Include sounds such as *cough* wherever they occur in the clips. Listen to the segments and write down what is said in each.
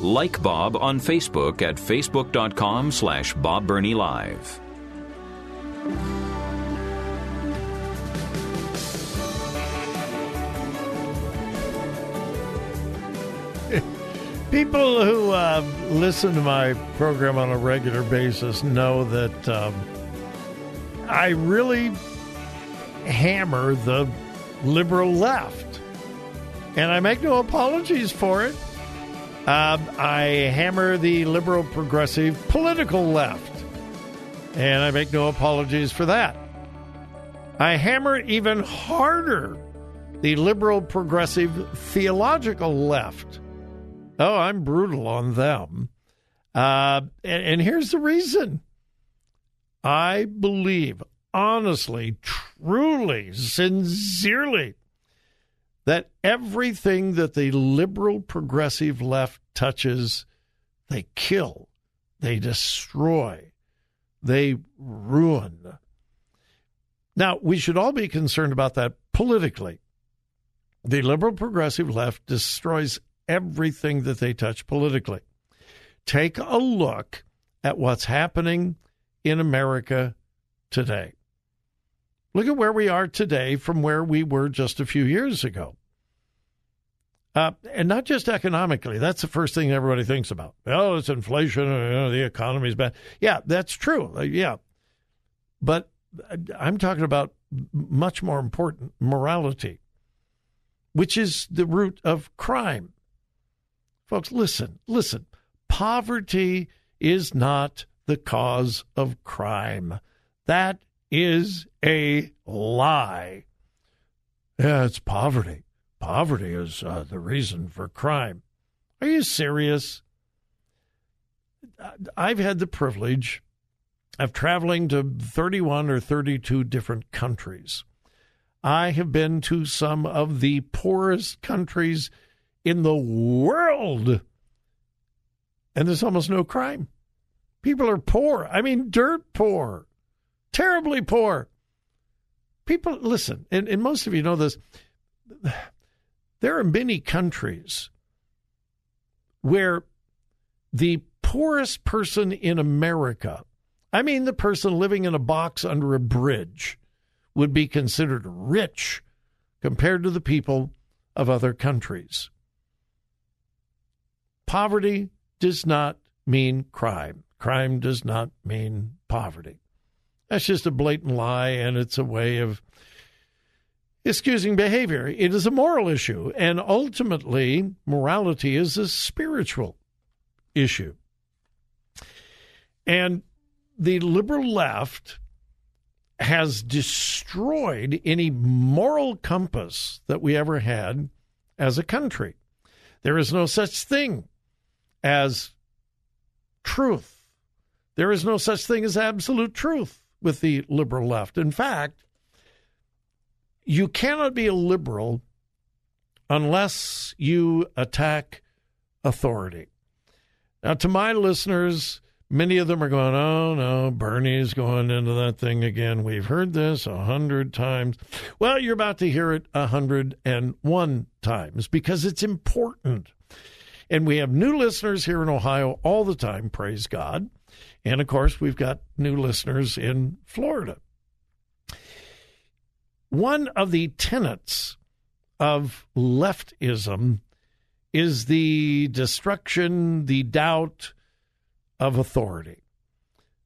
Like Bob on Facebook at facebook.com slash Bob Burney Live. *laughs* People who uh, listen to my program on a regular basis know that um, I really hammer the liberal left. And I make no apologies for it. Um, I hammer the liberal progressive political left. And I make no apologies for that. I hammer even harder the liberal progressive theological left. Oh, I'm brutal on them. Uh, and, and here's the reason I believe, honestly, truly, sincerely, that everything that the liberal progressive left touches, they kill, they destroy, they ruin. Now, we should all be concerned about that politically. The liberal progressive left destroys everything that they touch politically. Take a look at what's happening in America today. Look at where we are today from where we were just a few years ago. Uh, and not just economically. That's the first thing everybody thinks about. Oh, it's inflation. You know, the economy's bad. Yeah, that's true. Uh, yeah. But I'm talking about much more important morality, which is the root of crime. Folks, listen, listen. Poverty is not the cause of crime. That is a lie. Yeah, it's poverty. Poverty is uh, the reason for crime. Are you serious? I've had the privilege of traveling to 31 or 32 different countries. I have been to some of the poorest countries in the world. And there's almost no crime. People are poor. I mean, dirt poor, terribly poor. People, listen, and, and most of you know this. There are many countries where the poorest person in America, I mean, the person living in a box under a bridge, would be considered rich compared to the people of other countries. Poverty does not mean crime. Crime does not mean poverty. That's just a blatant lie, and it's a way of excusing behavior. It is a moral issue, and ultimately, morality is a spiritual issue. And the liberal left has destroyed any moral compass that we ever had as a country. There is no such thing as truth. There is no such thing as absolute truth with the liberal left. In fact, you cannot be a liberal unless you attack authority. Now, to my listeners, many of them are going, oh no, Burney's going into that thing again. We've heard this a hundred times. Well, you're about to hear it a hundred and one times because it's important. And we have new listeners here in Ohio all the time, praise God. And of course, we've got new listeners in Florida. One of the tenets of leftism is the destruction, the doubt of authority.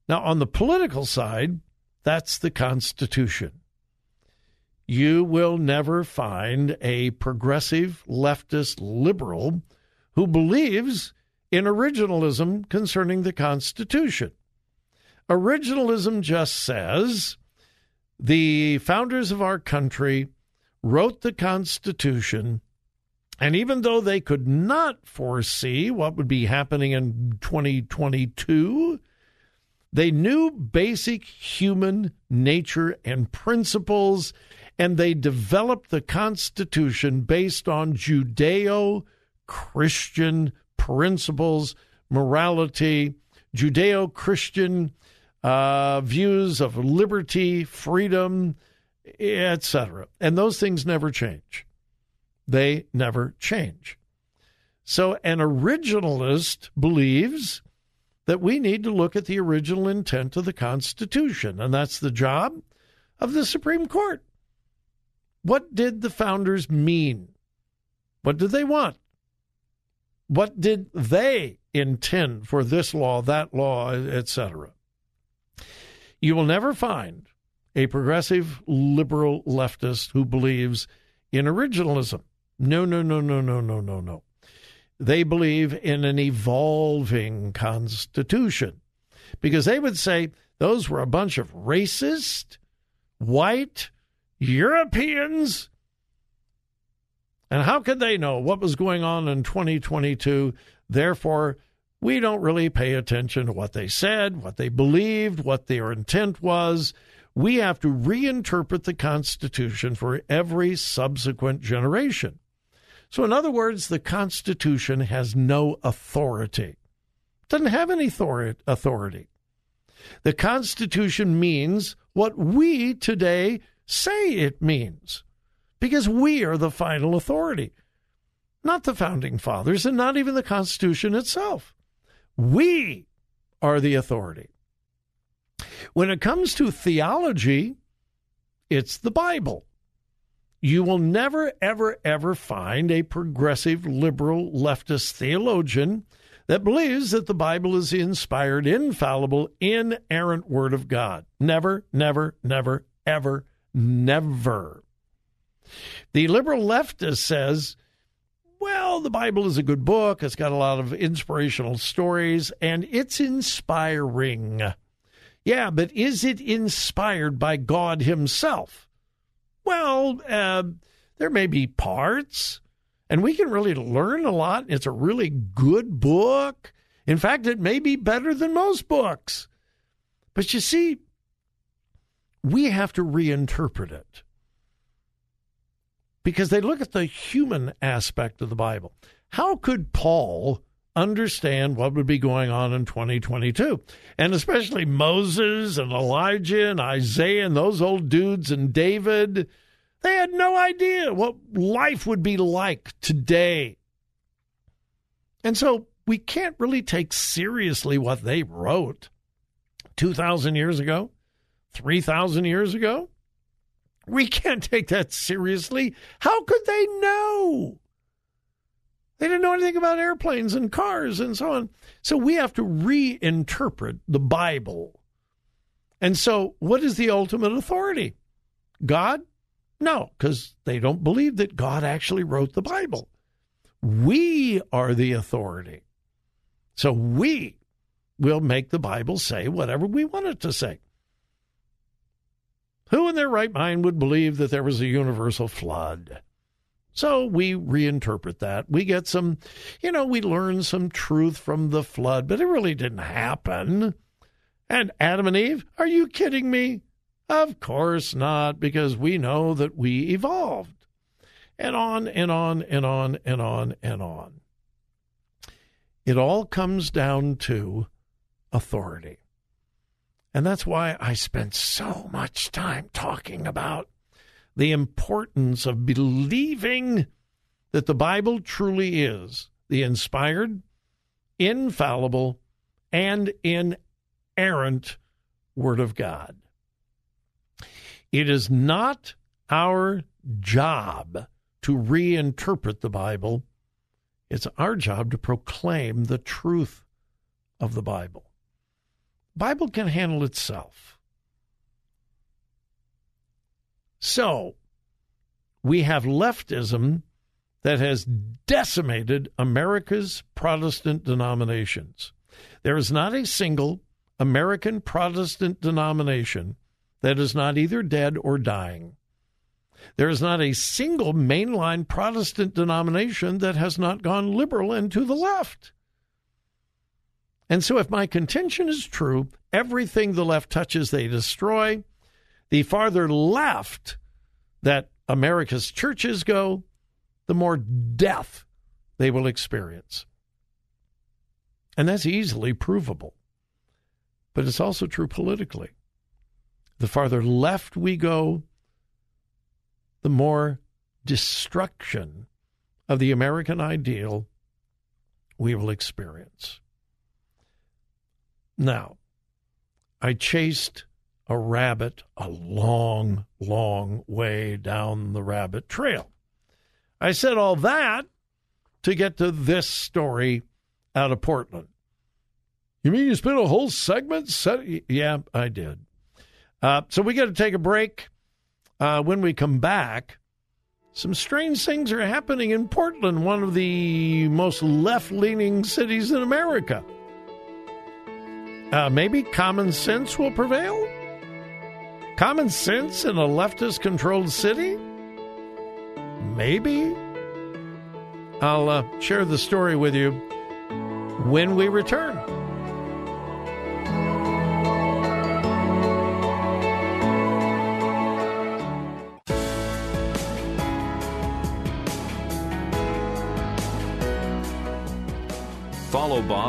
Now, on the political side, that's the Constitution. You will never find a progressive, leftist, liberal who believes in originalism concerning the Constitution. Originalism just says The founders of our country wrote the Constitution, and even though they could not foresee what would be happening in 2022, they knew basic human nature and principles, and they developed the Constitution based on Judeo Christian principles, morality, Judeo Christian uh, views of liberty, freedom, etc. And those things never change. They never change. So an originalist believes that we need to look at the original intent of the Constitution, and that's the job of the Supreme Court. What did the founders mean? What did they want? What did they intend for this law, that law, etc.? You will never find a progressive liberal leftist who believes in originalism. No, no, no, no, no, no, no, no. They believe in an evolving constitution because they would say those were a bunch of racist, white Europeans. And how could they know what was going on in 2022? Therefore, we don't really pay attention to what they said, what they believed, what their intent was. We have to reinterpret the Constitution for every subsequent generation. So, in other words, the Constitution has no authority. It doesn't have any authority. The Constitution means what we today say it means because we are the final authority, not the founding fathers and not even the Constitution itself. We are the authority. When it comes to theology, it's the Bible. You will never, ever, ever find a progressive, liberal, leftist theologian that believes that the Bible is the inspired, infallible, inerrant Word of God. Never, never, never, ever, never. The liberal leftist says, well, the Bible is a good book. It's got a lot of inspirational stories, and it's inspiring. Yeah, but is it inspired by God Himself? Well, uh, there may be parts, and we can really learn a lot. It's a really good book. In fact, it may be better than most books. But you see, we have to reinterpret it because they look at the human aspect of the Bible. How could Paul understand what would be going on in 2022? And especially Moses and Elijah and Isaiah and those old dudes and David. They had no idea what life would be like today. And so we can't really take seriously what they wrote 2,000 years ago, 3,000 years ago. We can't take that seriously. How could they know? They didn't know anything about airplanes and cars and so on. So we have to reinterpret the Bible. And so, what is the ultimate authority? God? No, because they don't believe that God actually wrote the Bible. We are the authority. So we will make the Bible say whatever we want it to say. Who in their right mind would believe that there was a universal flood? So we reinterpret that. We get some, you know, we learn some truth from the flood, but it really didn't happen. And Adam and Eve, are you kidding me? Of course not, because we know that we evolved. And on and on and on and on and on. It all comes down to authority. And that's why I spent so much time talking about the importance of believing that the Bible truly is the inspired, infallible, and inerrant Word of God. It is not our job to reinterpret the Bible, it's our job to proclaim the truth of the Bible. Bible can handle itself. So, we have leftism that has decimated America's Protestant denominations. There is not a single American Protestant denomination that is not either dead or dying. There is not a single mainline Protestant denomination that has not gone liberal and to the left. And so, if my contention is true, everything the left touches, they destroy. The farther left that America's churches go, the more death they will experience. And that's easily provable. But it's also true politically. The farther left we go, the more destruction of the American ideal we will experience. Now, I chased a rabbit a long, long way down the rabbit trail. I said all that to get to this story out of Portland. You mean you spent a whole segment? Set- yeah, I did. Uh, so we got to take a break. Uh, when we come back, some strange things are happening in Portland, one of the most left leaning cities in America. Uh, maybe common sense will prevail? Common sense in a leftist controlled city? Maybe. I'll uh, share the story with you when we return.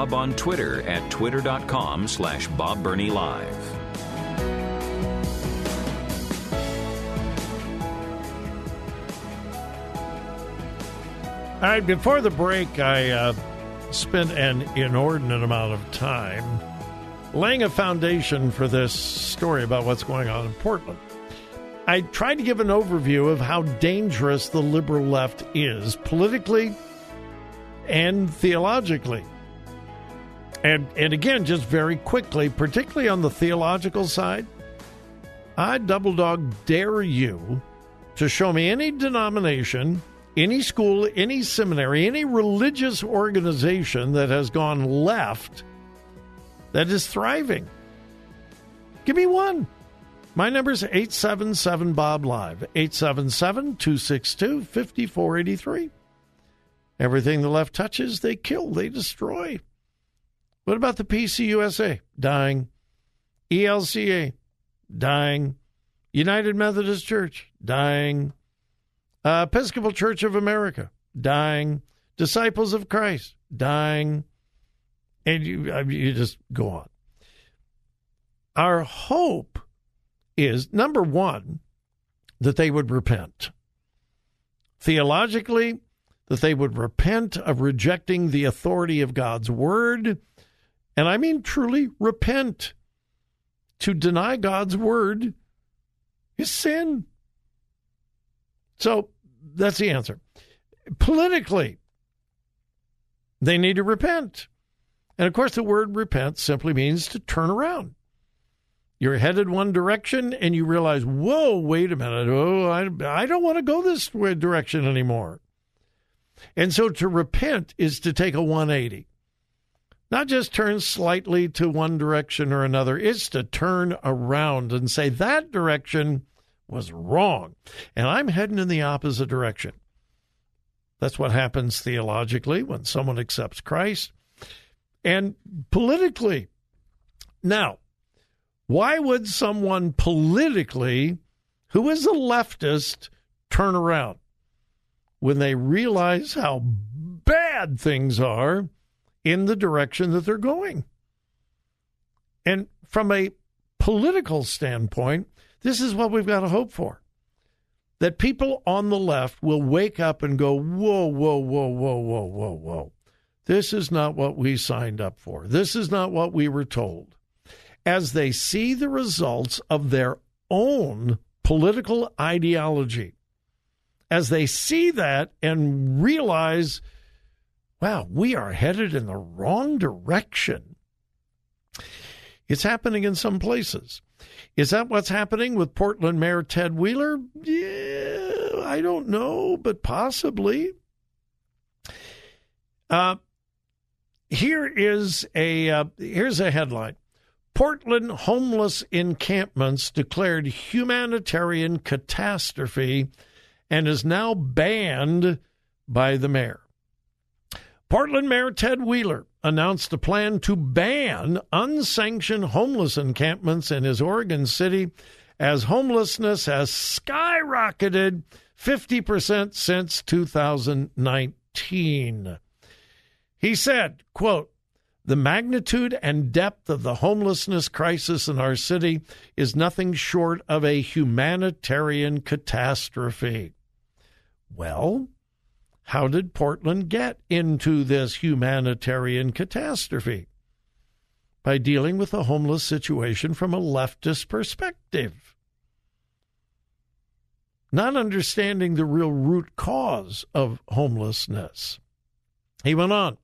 Bob on Twitter at twitter.com slash Bob Live. All right, before the break, I uh, spent an inordinate amount of time laying a foundation for this story about what's going on in Portland. I tried to give an overview of how dangerous the liberal left is politically and theologically. And, and again, just very quickly, particularly on the theological side, I double dog dare you to show me any denomination, any school, any seminary, any religious organization that has gone left that is thriving. Give me one. My number is 877 Bob Live, 877 262 5483. Everything the left touches, they kill, they destroy. What about the PCUSA? Dying. ELCA? Dying. United Methodist Church? Dying. Uh, Episcopal Church of America? Dying. Disciples of Christ? Dying. And you, you just go on. Our hope is number one, that they would repent. Theologically, that they would repent of rejecting the authority of God's word and I mean truly repent. To deny God's word is sin. So that's the answer. Politically, they need to repent. And of course, the word repent simply means to turn around. You're headed one direction and you realize, whoa, wait a minute. Oh, I, I don't want to go this direction anymore. And so to repent is to take a 180 not just turn slightly to one direction or another, it's to turn around and say that direction was wrong. And I'm heading in the opposite direction. That's what happens theologically when someone accepts Christ and politically. Now, why would someone politically who is a leftist turn around when they realize how bad things are in the direction that they're going. And from a political standpoint, this is what we've got to hope for. That people on the left will wake up and go, whoa, whoa, whoa, whoa, whoa, whoa, whoa. This is not what we signed up for. This is not what we were told. As they see the results of their own political ideology, as they see that and realize wow, we are headed in the wrong direction. It's happening in some places. Is that what's happening with Portland Mayor Ted Wheeler? Yeah, I don't know, but possibly. Uh, here is a uh, here's a headline: Portland homeless encampments declared humanitarian catastrophe and is now banned by the mayor. Portland Mayor Ted Wheeler announced a plan to ban unsanctioned homeless encampments in his Oregon city as homelessness has skyrocketed 50% since 2019. He said, quote, the magnitude and depth of the homelessness crisis in our city is nothing short of a humanitarian catastrophe. Well, how did Portland get into this humanitarian catastrophe? By dealing with the homeless situation from a leftist perspective. Not understanding the real root cause of homelessness. He went on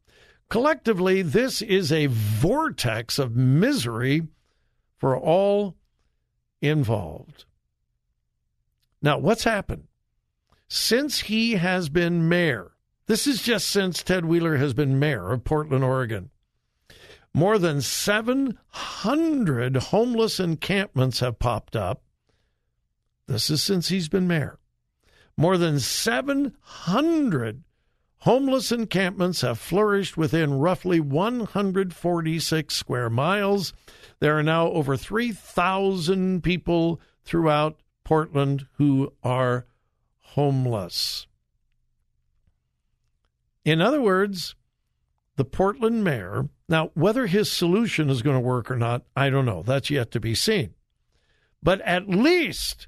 Collectively, this is a vortex of misery for all involved. Now, what's happened? Since he has been mayor, this is just since Ted Wheeler has been mayor of Portland, Oregon, more than 700 homeless encampments have popped up. This is since he's been mayor. More than 700 Homeless encampments have flourished within roughly 146 square miles. There are now over 3,000 people throughout Portland who are homeless. In other words, the Portland mayor, now, whether his solution is going to work or not, I don't know. That's yet to be seen. But at least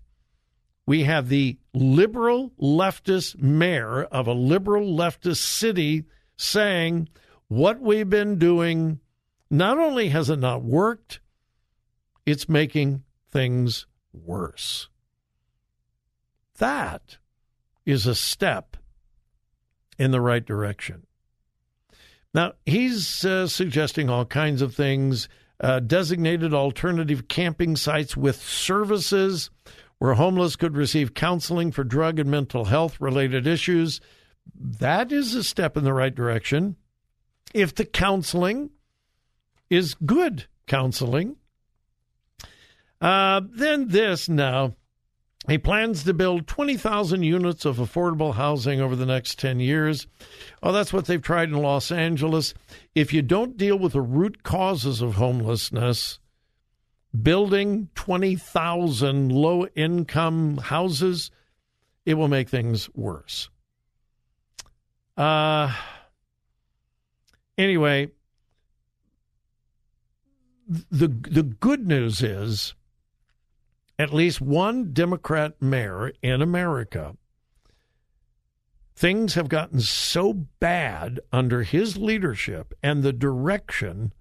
we have the liberal leftist mayor of a liberal leftist city saying what we've been doing not only has it not worked, it's making things worse. That is a step in the right direction. Now, he's uh, suggesting all kinds of things uh, designated alternative camping sites with services where homeless could receive counseling for drug and mental health related issues. That is a step in the right direction. If the counseling is good counseling, uh, then this now. He plans to build 20,000 units of affordable housing over the next 10 years. Oh, that's what they've tried in Los Angeles. If you don't deal with the root causes of homelessness, building 20,000 low income houses, it will make things worse. Uh, anyway, the, the good news is at least one Democrat mayor in America. Things have gotten so bad under his leadership and the direction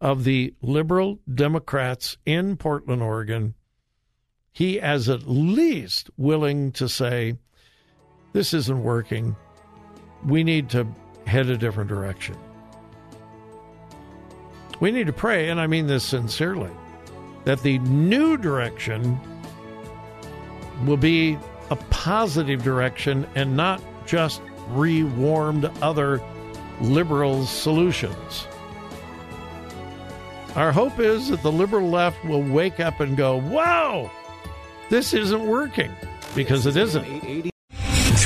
of the liberal Democrats in Portland, Oregon, he is at least willing to say, this isn't working. We need to head a different direction. We need to pray, and I mean this sincerely, that the new direction will be a positive direction and not just rewarmed other liberal solutions. Our hope is that the liberal left will wake up and go, wow, this isn't working, because it isn't.